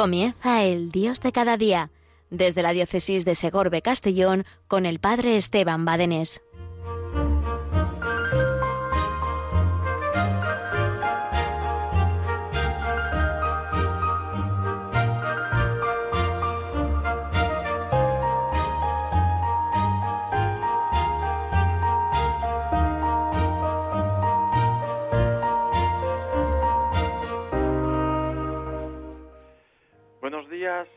Comienza el Dios de cada día, desde la diócesis de Segorbe Castellón con el Padre Esteban Badenés.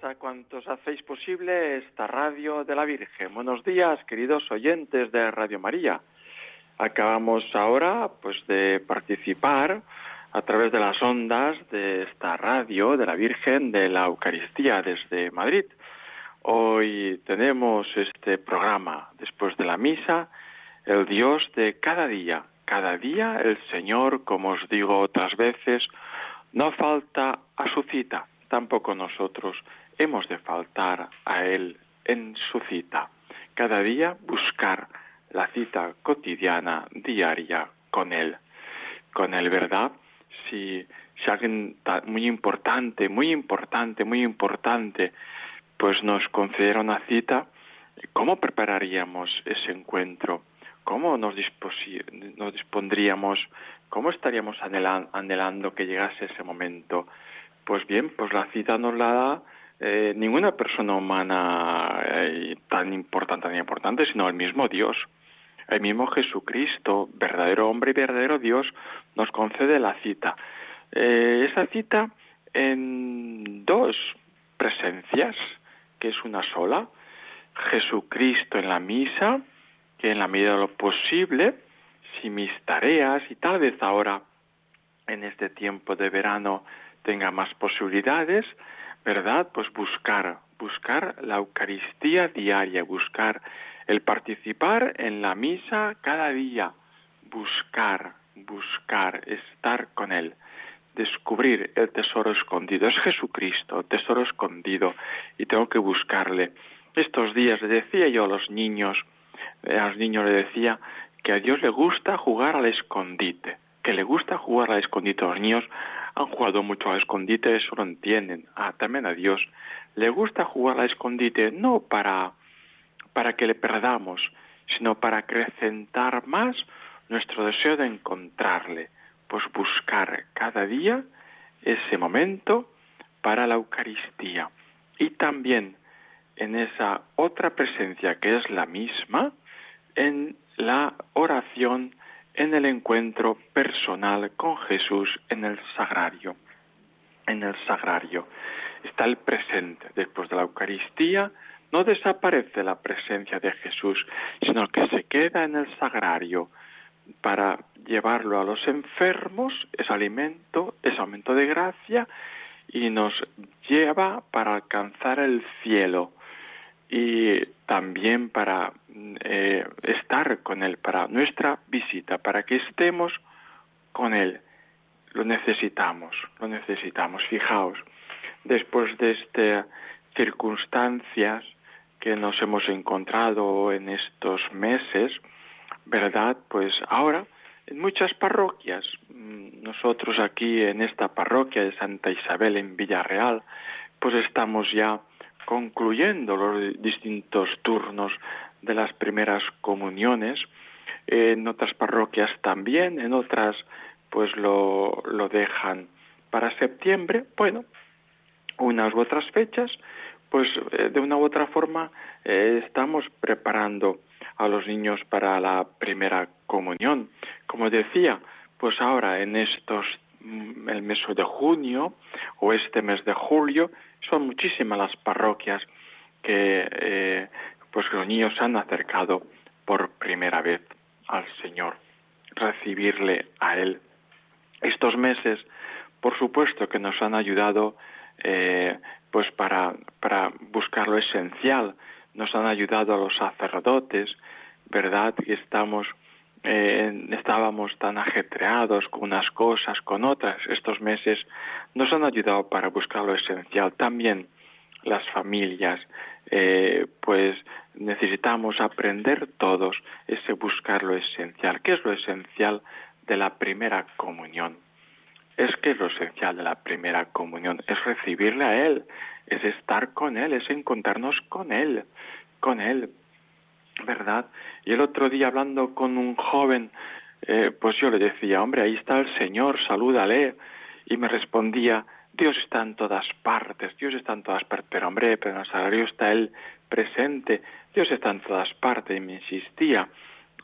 A cuantos hacéis posible esta radio de la Virgen. Buenos días, queridos oyentes de Radio María. Acabamos ahora pues de participar a través de las ondas de esta radio de la Virgen de la Eucaristía desde Madrid. Hoy tenemos este programa después de la misa, el Dios de cada día. Cada día el Señor, como os digo otras veces, no falta a su cita tampoco nosotros hemos de faltar a Él en su cita. Cada día buscar la cita cotidiana, diaria, con Él. Con Él, ¿verdad? Si, alguien muy importante, muy importante, muy importante, pues nos concediera una cita, ¿cómo prepararíamos ese encuentro? ¿Cómo nos, nos dispondríamos? ¿Cómo estaríamos anhelando que llegase ese momento? Pues bien, pues la cita nos la da eh, ninguna persona humana eh, tan importante, tan importante, sino el mismo Dios. El mismo Jesucristo, verdadero hombre y verdadero Dios, nos concede la cita. Eh, esa cita en dos presencias, que es una sola. Jesucristo en la misa, que en la medida de lo posible, si mis tareas y tal vez ahora en este tiempo de verano tenga más posibilidades, ¿verdad? Pues buscar, buscar la Eucaristía diaria, buscar el participar en la misa cada día, buscar, buscar, estar con Él, descubrir el tesoro escondido. Es Jesucristo, tesoro escondido, y tengo que buscarle. Estos días le decía yo a los niños, eh, a los niños le decía que a Dios le gusta jugar al escondite, que le gusta jugar al escondite. Los niños han jugado mucho al escondite, eso lo entienden. Ah, también a Dios le gusta jugar al escondite no para, para que le perdamos, sino para acrecentar más nuestro deseo de encontrarle, pues buscar cada día ese momento para la Eucaristía. Y también en esa otra presencia que es la misma, en la oración en el encuentro personal con Jesús en el sagrario. En el sagrario está el presente. Después de la Eucaristía no desaparece la presencia de Jesús, sino que se queda en el sagrario para llevarlo a los enfermos, es alimento, es aumento de gracia y nos lleva para alcanzar el cielo y también para eh, estar con Él, para nuestra visita, para que estemos con Él. Lo necesitamos, lo necesitamos. Fijaos, después de estas circunstancias que nos hemos encontrado en estos meses, ¿verdad? Pues ahora en muchas parroquias, mm, nosotros aquí en esta parroquia de Santa Isabel en Villarreal, pues estamos ya concluyendo los distintos turnos de las primeras comuniones, en otras parroquias también, en otras pues lo, lo dejan para septiembre, bueno, unas u otras fechas, pues eh, de una u otra forma eh, estamos preparando a los niños para la primera comunión. Como decía, pues ahora en estos el mes de junio o este mes de julio son muchísimas las parroquias que eh, pues los niños han acercado por primera vez al Señor, recibirle a Él. Estos meses, por supuesto, que nos han ayudado eh, pues para, para buscar lo esencial, nos han ayudado a los sacerdotes, ¿verdad? Y estamos eh, estábamos tan ajetreados con unas cosas, con otras. Estos meses nos han ayudado para buscar lo esencial. También las familias, eh, pues necesitamos aprender todos ese buscar lo esencial. ¿Qué es lo esencial de la primera comunión? es que lo esencial de la primera comunión es recibirle a Él, es estar con Él, es encontrarnos con Él, con Él, ¿verdad? Y el otro día hablando con un joven, eh, pues yo le decía, hombre, ahí está el Señor, salúdale. Y me respondía, Dios está en todas partes, Dios está en todas partes, pero hombre, pero en el salario está Él presente, Dios está en todas partes, y me insistía.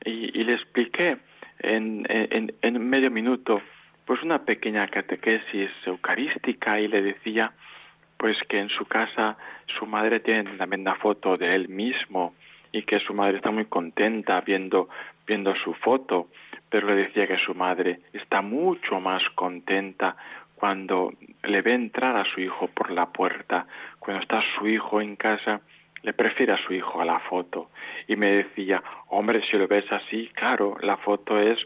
Y, le expliqué en, en, en medio minuto, pues una pequeña catequesis eucarística y le decía, pues que en su casa su madre tiene también una foto de él mismo y que su madre está muy contenta viendo viendo su foto, pero le decía que su madre está mucho más contenta cuando le ve entrar a su hijo por la puerta, cuando está su hijo en casa, le prefiere a su hijo a la foto. Y me decía, hombre, si lo ves así, claro, la foto es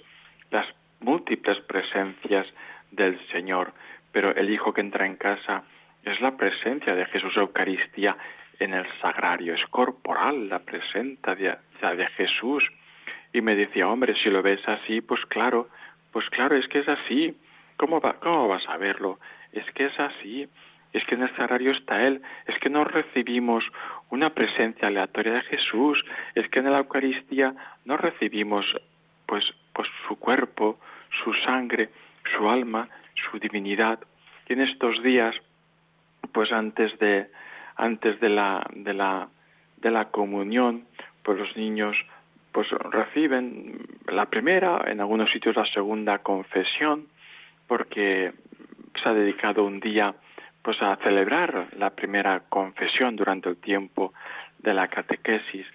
las múltiples presencias del Señor, pero el hijo que entra en casa es la presencia de Jesús Eucaristía en el sagrario, es corporal la presencia de, de Jesús. Y me decía, hombre, si lo ves así, pues claro, pues claro, es que es así. ¿Cómo, va, ¿Cómo vas a verlo? Es que es así. Es que en el sagrario está Él. Es que no recibimos una presencia aleatoria de Jesús. Es que en la Eucaristía no recibimos pues, pues su cuerpo, su sangre, su alma, su divinidad. Y en estos días pues antes de antes de la de la de la comunión pues los niños pues reciben la primera en algunos sitios la segunda confesión porque se ha dedicado un día pues a celebrar la primera confesión durante el tiempo de la catequesis.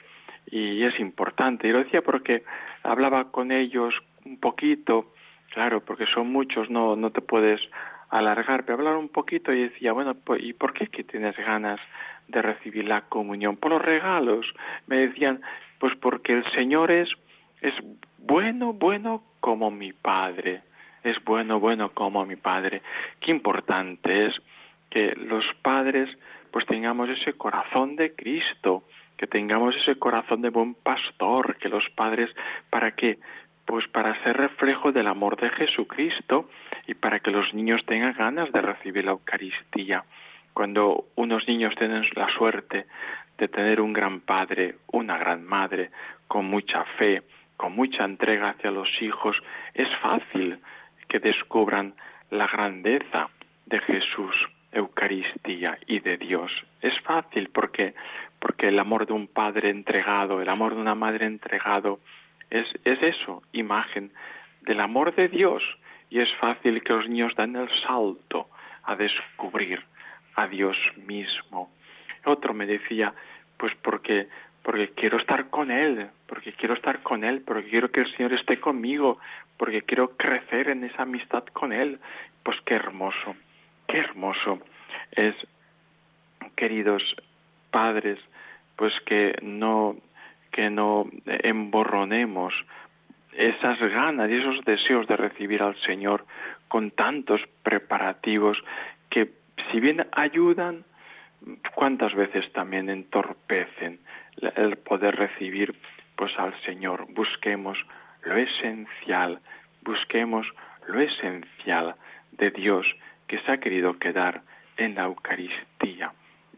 Y es importante. Y lo decía porque hablaba con ellos un poquito claro porque son muchos no no te puedes alargar, pero hablar un poquito y decía, bueno, ¿y por qué que tienes ganas de recibir la comunión? Por los regalos. Me decían, pues porque el Señor es, es bueno, bueno como mi Padre. Es bueno, bueno como mi Padre. Qué importante es que los padres pues tengamos ese corazón de Cristo, que tengamos ese corazón de buen pastor, que los padres, ¿para qué? Pues para ser reflejo del amor de Jesucristo y para que los niños tengan ganas de recibir la Eucaristía. Cuando unos niños tienen la suerte de tener un gran padre, una gran madre, con mucha fe, con mucha entrega hacia los hijos, es fácil que descubran la grandeza de Jesús, Eucaristía y de Dios. Es fácil porque, porque el amor de un padre entregado, el amor de una madre entregado, es, es eso, imagen del amor de Dios. Y es fácil que los niños den el salto a descubrir a Dios mismo. Otro me decía, pues porque porque quiero estar con Él, porque quiero estar con Él, porque quiero que el Señor esté conmigo, porque quiero crecer en esa amistad con Él. Pues qué hermoso, qué hermoso es, queridos padres, pues que no que no emborronemos esas ganas y esos deseos de recibir al Señor con tantos preparativos que si bien ayudan, cuántas veces también entorpecen el poder recibir pues al Señor. Busquemos lo esencial, busquemos lo esencial de Dios que se ha querido quedar en la Eucaristía.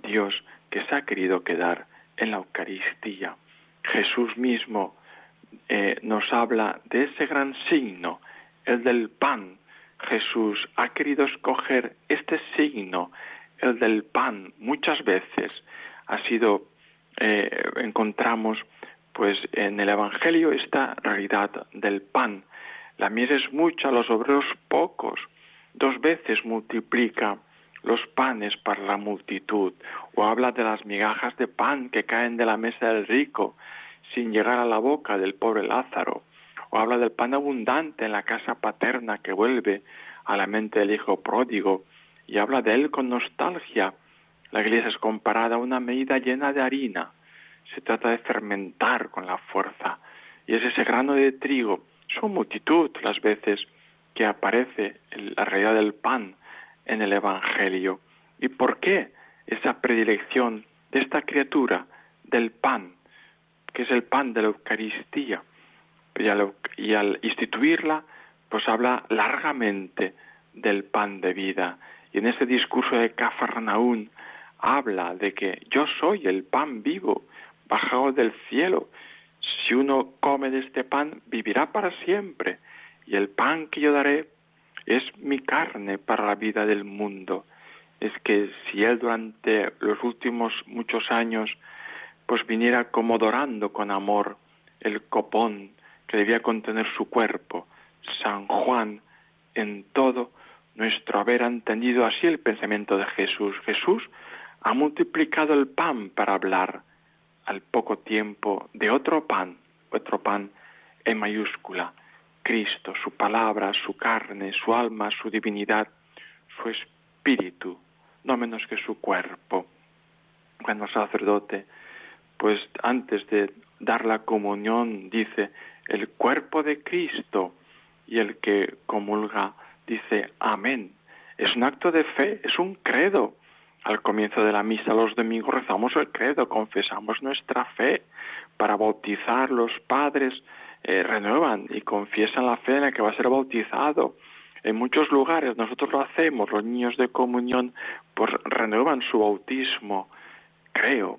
Dios que se ha querido quedar en la Eucaristía. Jesús mismo eh, nos habla de ese gran signo, el del pan. Jesús ha querido escoger este signo, el del pan, muchas veces ha sido, eh, encontramos pues en el Evangelio esta realidad del pan. La miel es mucha, los obreros pocos. Dos veces multiplica los panes para la multitud, o habla de las migajas de pan que caen de la mesa del rico sin llegar a la boca del pobre Lázaro, o habla del pan abundante en la casa paterna que vuelve a la mente del hijo pródigo, y habla de él con nostalgia. La iglesia es comparada a una medida llena de harina. Se trata de fermentar con la fuerza. Y es ese grano de trigo. Son multitud las veces que aparece la realidad del pan en el Evangelio. ¿Y por qué esa predilección de esta criatura del pan? que es el pan de la Eucaristía. Y al, instituirla, pues habla largamente del pan de vida. Y en ese discurso de Cafarnaún habla de que yo soy el pan vivo, bajado del cielo. Si uno come de este pan, vivirá para siempre. Y el pan que yo daré es mi carne para la vida del mundo. Es que si él durante los últimos muchos años pues viniera como dorando con amor el copón que debía contener su cuerpo, San Juan en todo nuestro haber entendido así el pensamiento de Jesús. Jesús ha multiplicado el pan para hablar al poco tiempo de otro pan, otro pan en mayúscula, Cristo, su palabra, su carne, su alma, su divinidad, su espíritu, no menos que su cuerpo. Cuando el sacerdote, pues antes de dar la comunión, dice el cuerpo de Cristo y el que comulga dice amén. Es un acto de fe, es un credo. Al comienzo de la misa los domingos rezamos el credo, confesamos nuestra fe. Para bautizar los padres eh, renuevan y confiesan la fe en la que va a ser bautizado. En muchos lugares nosotros lo hacemos, los niños de comunión pues renuevan su bautismo. Creo,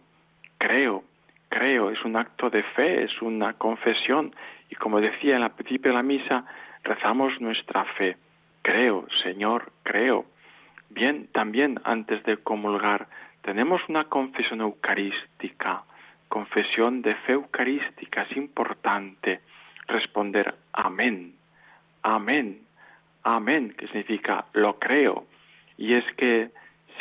creo, creo, es un acto de fe, es una confesión y como decía en la principio de la misa, rezamos nuestra fe. Creo, Señor, creo. Bien, también antes de comulgar tenemos una confesión eucarística, confesión de fe eucarística, es importante responder amén, amén, amén, que significa lo creo. Y es que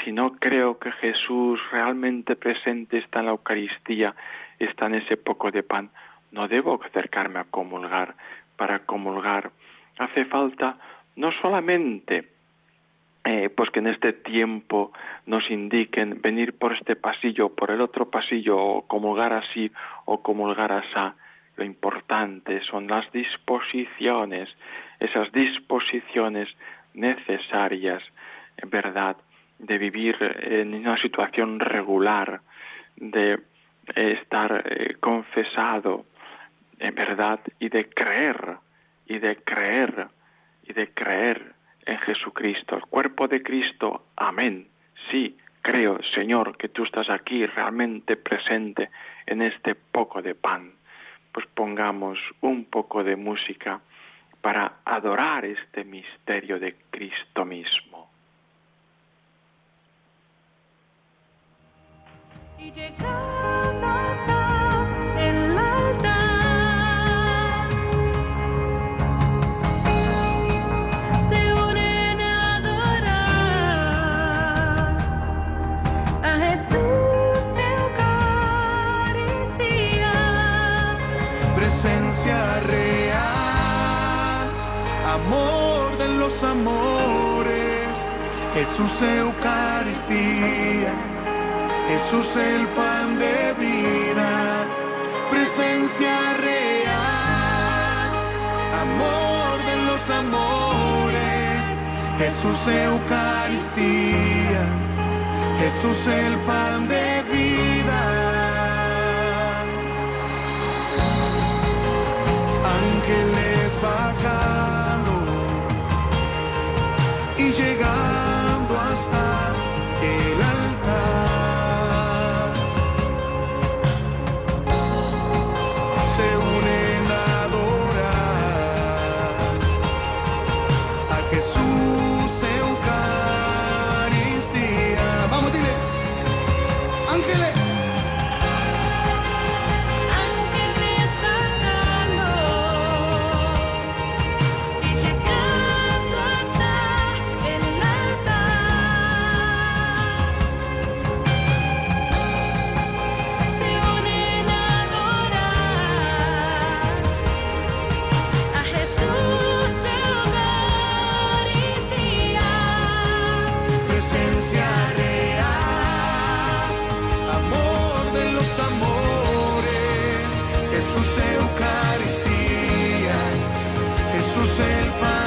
si no creo que Jesús realmente presente está en la Eucaristía, está en ese poco de pan, no debo acercarme a comulgar. Para comulgar hace falta no solamente eh, pues que en este tiempo nos indiquen venir por este pasillo, por el otro pasillo, o comulgar así o comulgar así. Lo importante son las disposiciones, esas disposiciones necesarias, verdad, de vivir en una situación regular, de estar eh, confesado, en verdad, y de creer, y de creer y de creer en Jesucristo, el cuerpo de Cristo. Amén. Sí, creo, Señor, que tú estás aquí realmente presente en este poco de pan. Pues pongamos un poco de música para adorar este misterio de Cristo mismo. Jesús Eucaristía, Jesús el pan de vida, presencia real, amor de los amores, Jesús Eucaristía, Jesús el pan de vida. de los amores, Jesús Eucaristía, Jesús el Padre.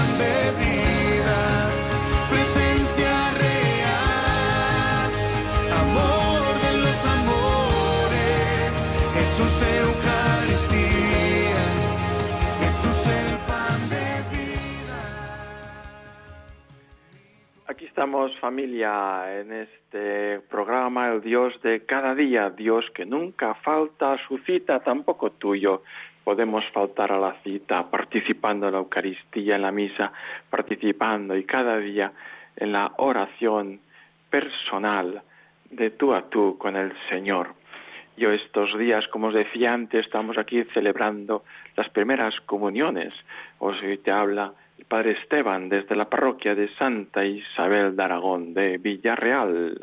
Estamos familia en este programa, el Dios de cada día, Dios que nunca falta a su cita, tampoco tuyo. Podemos faltar a la cita participando en la Eucaristía, en la misa, participando y cada día en la oración personal de tú a tú con el Señor. Yo estos días, como os decía antes, estamos aquí celebrando las primeras comuniones. Os te habla el Padre Esteban desde la parroquia de Santa Isabel de Aragón, de Villarreal,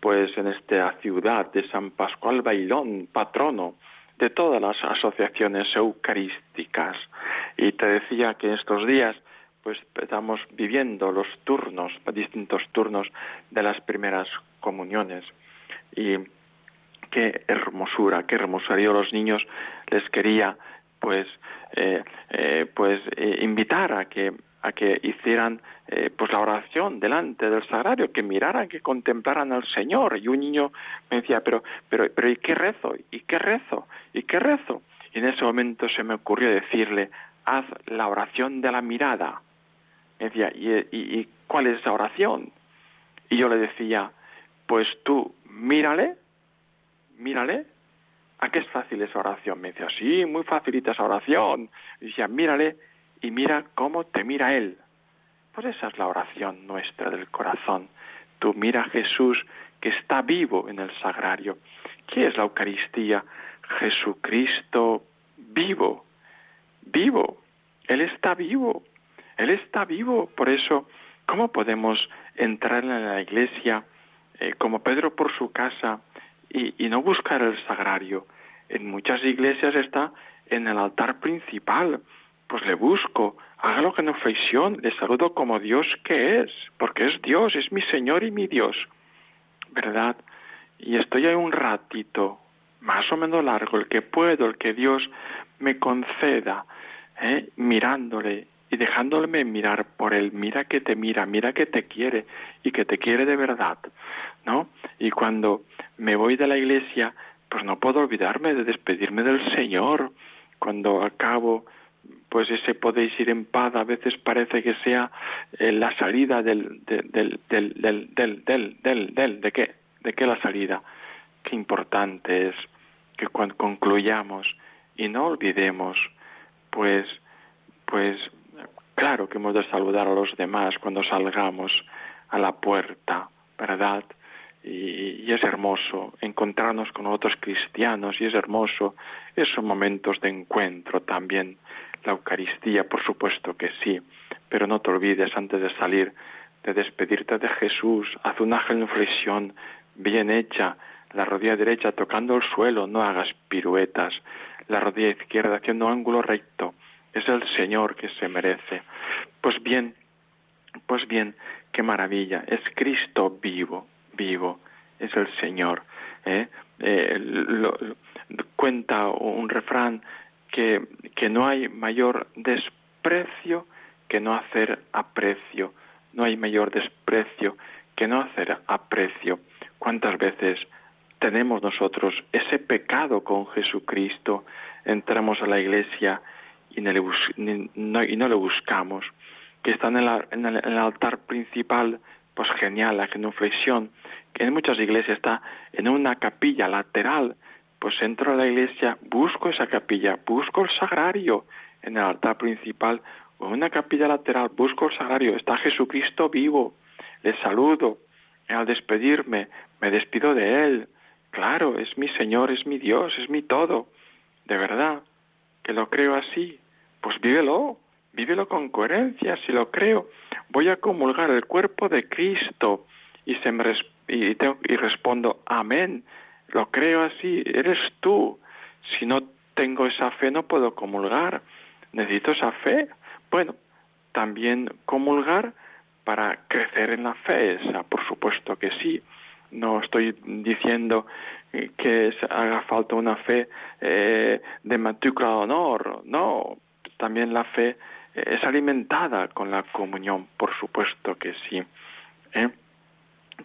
pues en esta ciudad de San Pascual Bailón, patrono de todas las asociaciones eucarísticas. Y te decía que estos días pues estamos viviendo los turnos, distintos turnos de las primeras comuniones. Y qué hermosura, qué hermosura. Yo los niños les quería pues eh, eh, pues eh, invitar a que a que hicieran pues la oración delante del sagrario, que miraran, que contemplaran al Señor. Y un niño me decía, pero, pero, pero ¿y qué rezo? ¿Y qué rezo? ¿Y qué rezo? Y en ese momento se me ocurrió decirle, haz la oración de la mirada. Me decía, ¿y, y, y cuál es esa oración? Y yo le decía, pues tú mírale, mírale ¿A qué es fácil esa oración? Me decía, sí, muy facilita esa oración. Y decía, mírale y mira cómo te mira Él. Pues esa es la oración nuestra del corazón. Tú mira a Jesús que está vivo en el sagrario. ¿Qué es la Eucaristía? Jesucristo vivo, vivo. Él está vivo, Él está vivo. Por eso, ¿cómo podemos entrar en la iglesia eh, como Pedro por su casa y, no buscar el sagrario? en muchas iglesias está en el altar principal. Pues le busco, hágalo con ofrección, le saludo como Dios que es, porque es Dios, es mi Señor y mi Dios. ¿Verdad? Y estoy ahí un ratito, más o menos largo, el que puedo, el que Dios me conceda, ¿eh? mirándole y dejándole mirar por él. Mira que te mira, mira que te quiere y que te quiere de verdad, ¿no? Y cuando me voy de la iglesia, pues no puedo olvidarme de despedirme del Señor. Cuando acabo pues ese podéis ir en paz a veces parece que sea eh, la salida del del, del, del, del, del, del, del, de qué de qué la salida qué importante es que cuando concluyamos y no olvidemos pues pues claro que hemos de saludar a los demás cuando salgamos a la puerta verdad y, es hermoso encontrarnos con otros cristianos y es hermoso esos momentos de encuentro también. La Eucaristía, por supuesto que sí, pero no te olvides antes de salir de despedirte de Jesús, haz una genuflexión bien hecha, la rodilla derecha tocando el suelo, no hagas piruetas, la rodilla izquierda haciendo ángulo recto, es el Señor que se merece. Pues bien, pues bien, qué maravilla, es Cristo vivo, vivo, es el Señor. ¿eh? Eh, cuenta un refrán que, que no hay mayor desprecio que no hacer aprecio. No hay mayor desprecio que no hacer aprecio. ¿Cuántas veces tenemos nosotros ese pecado con Jesucristo? Entramos a la iglesia y no le, no, le buscamos. Que está en en el altar principal pues genial, la genuflexión, que en muchas iglesias está en una capilla lateral, pues entro a la iglesia, busco esa capilla, busco el sagrario en el altar principal, o en una capilla lateral, busco el sagrario, está Jesucristo vivo, le saludo, al despedirme, me despido de Él, claro, es mi Señor, es mi Dios, es mi todo, de verdad, que lo creo así, pues vívelo, vívelo con coherencia, si lo creo, voy a comulgar el cuerpo de Cristo y, se me y, y respondo, amén, lo creo así, eres tú. Si no tengo esa fe no puedo comulgar, necesito esa fe. Bueno, también comulgar para crecer en la fe, esa, por supuesto que sí. No estoy diciendo que haga falta una fe eh, de matrícula de honor, no, también la fe es alimentada con la comunión, por supuesto que sí. ¿eh?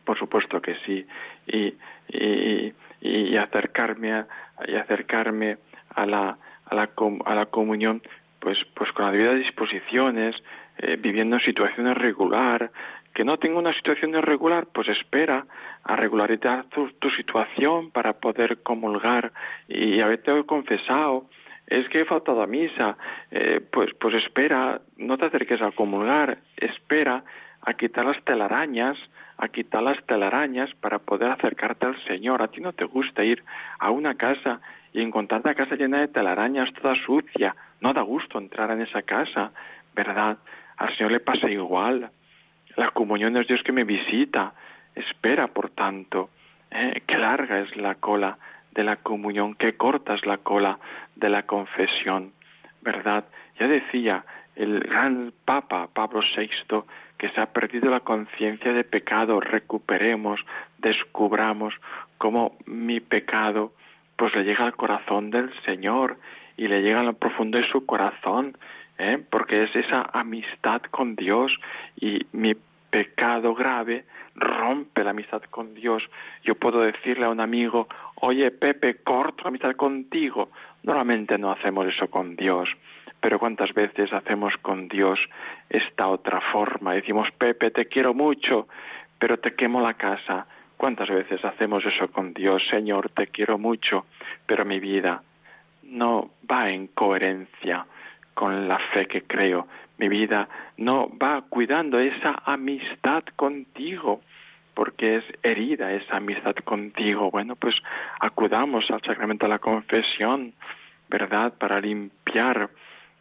Por supuesto que sí. Y, y, y acercarme, a, y acercarme a, la, a, la, a la comunión pues, pues con las debidas disposiciones, eh, viviendo en situaciones regular, que no tenga una situación irregular, pues espera a regularizar tu, tu situación para poder comulgar y haberte confesado. Es que he faltado a misa, eh, pues, pues espera, no te acerques a comulgar, espera a quitar las telarañas, a quitar las telarañas para poder acercarte al Señor. A ti no te gusta ir a una casa y encontrarte la casa llena de telarañas, toda sucia. No da gusto entrar en esa casa, ¿verdad? Al Señor le pasa igual. La comunión es Dios que me visita. Espera, por tanto, ¿eh? qué larga es la cola de la comunión, qué corta es la cola de la confesión, ¿verdad? Ya decía el gran Papa Pablo VI que se ha perdido la conciencia de pecado, recuperemos, descubramos cómo mi pecado pues le llega al corazón del Señor y le llega a lo profundo de su corazón, ¿eh? porque es esa amistad con Dios y mi pecado grave rompe la amistad con Dios. Yo puedo decirle a un amigo, oye Pepe, corto la amistad contigo. Normalmente no hacemos eso con Dios, pero cuántas veces hacemos con Dios esta otra forma. Decimos, Pepe, te quiero mucho, pero te quemo la casa. ¿Cuántas veces hacemos eso con Dios? Señor, te quiero mucho, pero mi vida no va en coherencia con la fe que creo. Mi vida no va cuidando esa amistad contigo, porque es herida esa amistad contigo. Bueno, pues acudamos al sacramento de la confesión, ¿verdad? Para limpiar.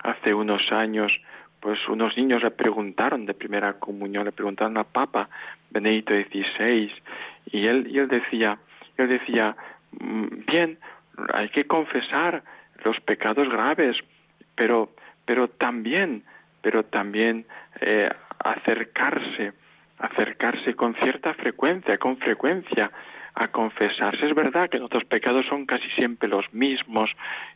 Hace unos años, pues unos niños le preguntaron de primera comunión, le preguntaron al Papa Benedicto XVI, y él, y él decía, él decía, mm, bien, hay que confesar los pecados graves, pero pero también, pero también eh, acercarse, acercarse con cierta frecuencia, con frecuencia a confesarse. Es verdad que nuestros pecados son casi siempre los mismos,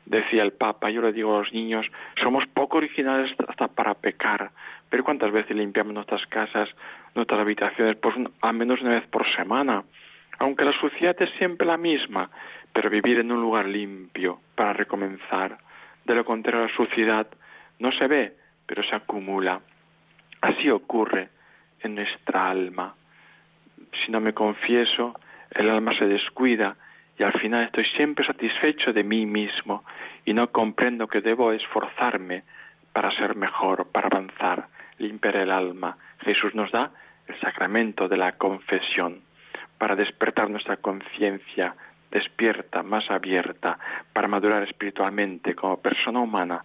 decía el Papa, yo le digo a los niños, somos poco originales hasta para pecar, pero ¿cuántas veces limpiamos nuestras casas, nuestras habitaciones? Pues al menos una vez por semana. Aunque la suciedad es siempre la misma, pero vivir en un lugar limpio para recomenzar. De lo contrario, la suciedad no se ve, pero se acumula. Así ocurre en nuestra alma. Si no me confieso, el alma se descuida y al final estoy siempre satisfecho de mí mismo y no comprendo que debo esforzarme para ser mejor, para avanzar, limpiar el alma. Jesús nos da el sacramento de la confesión para despertar nuestra conciencia despierta, más abierta, para madurar espiritualmente como persona humana,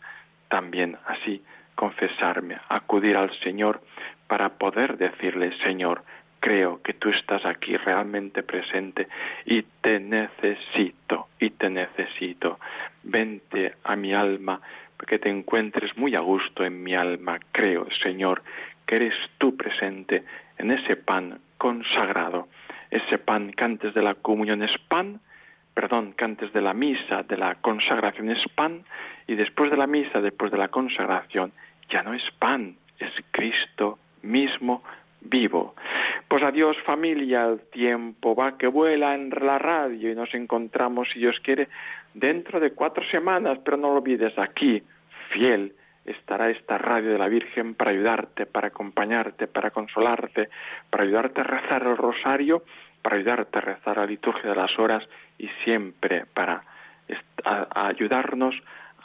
también así confesarme, acudir al Señor para poder decirle, Señor, creo que tú estás aquí realmente presente y te necesito, y te necesito. Vente a mi alma, que te encuentres muy a gusto en mi alma. Creo, Señor, que eres tú presente en ese pan consagrado, ese pan que antes de la comunión es pan, perdón, que antes de la misa, de la consagración es pan, y después de la misa, después de la consagración, ya no es pan, es Cristo mismo vivo. Pues adiós familia, el tiempo va que vuela en la radio y nos encontramos, si Dios quiere, dentro de cuatro semanas, pero no lo olvides, aquí, fiel, estará esta radio de la Virgen para ayudarte, para acompañarte, para consolarte, para ayudarte a rezar el rosario para ayudarte a rezar la liturgia de las horas y siempre para ayudarnos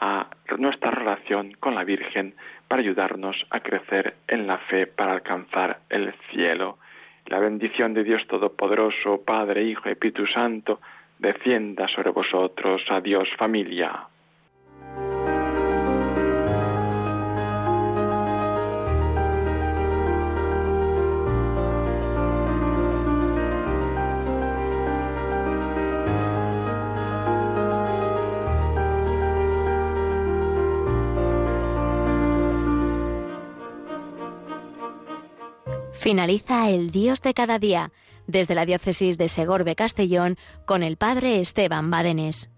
a nuestra relación con la Virgen, para ayudarnos a crecer en la fe, para alcanzar el cielo. La bendición de Dios Todopoderoso, Padre, Hijo y Espíritu Santo, descienda sobre vosotros. Adiós familia. Finaliza el Dios de cada día desde la diócesis de Segorbe Castellón con el Padre Esteban Badenes.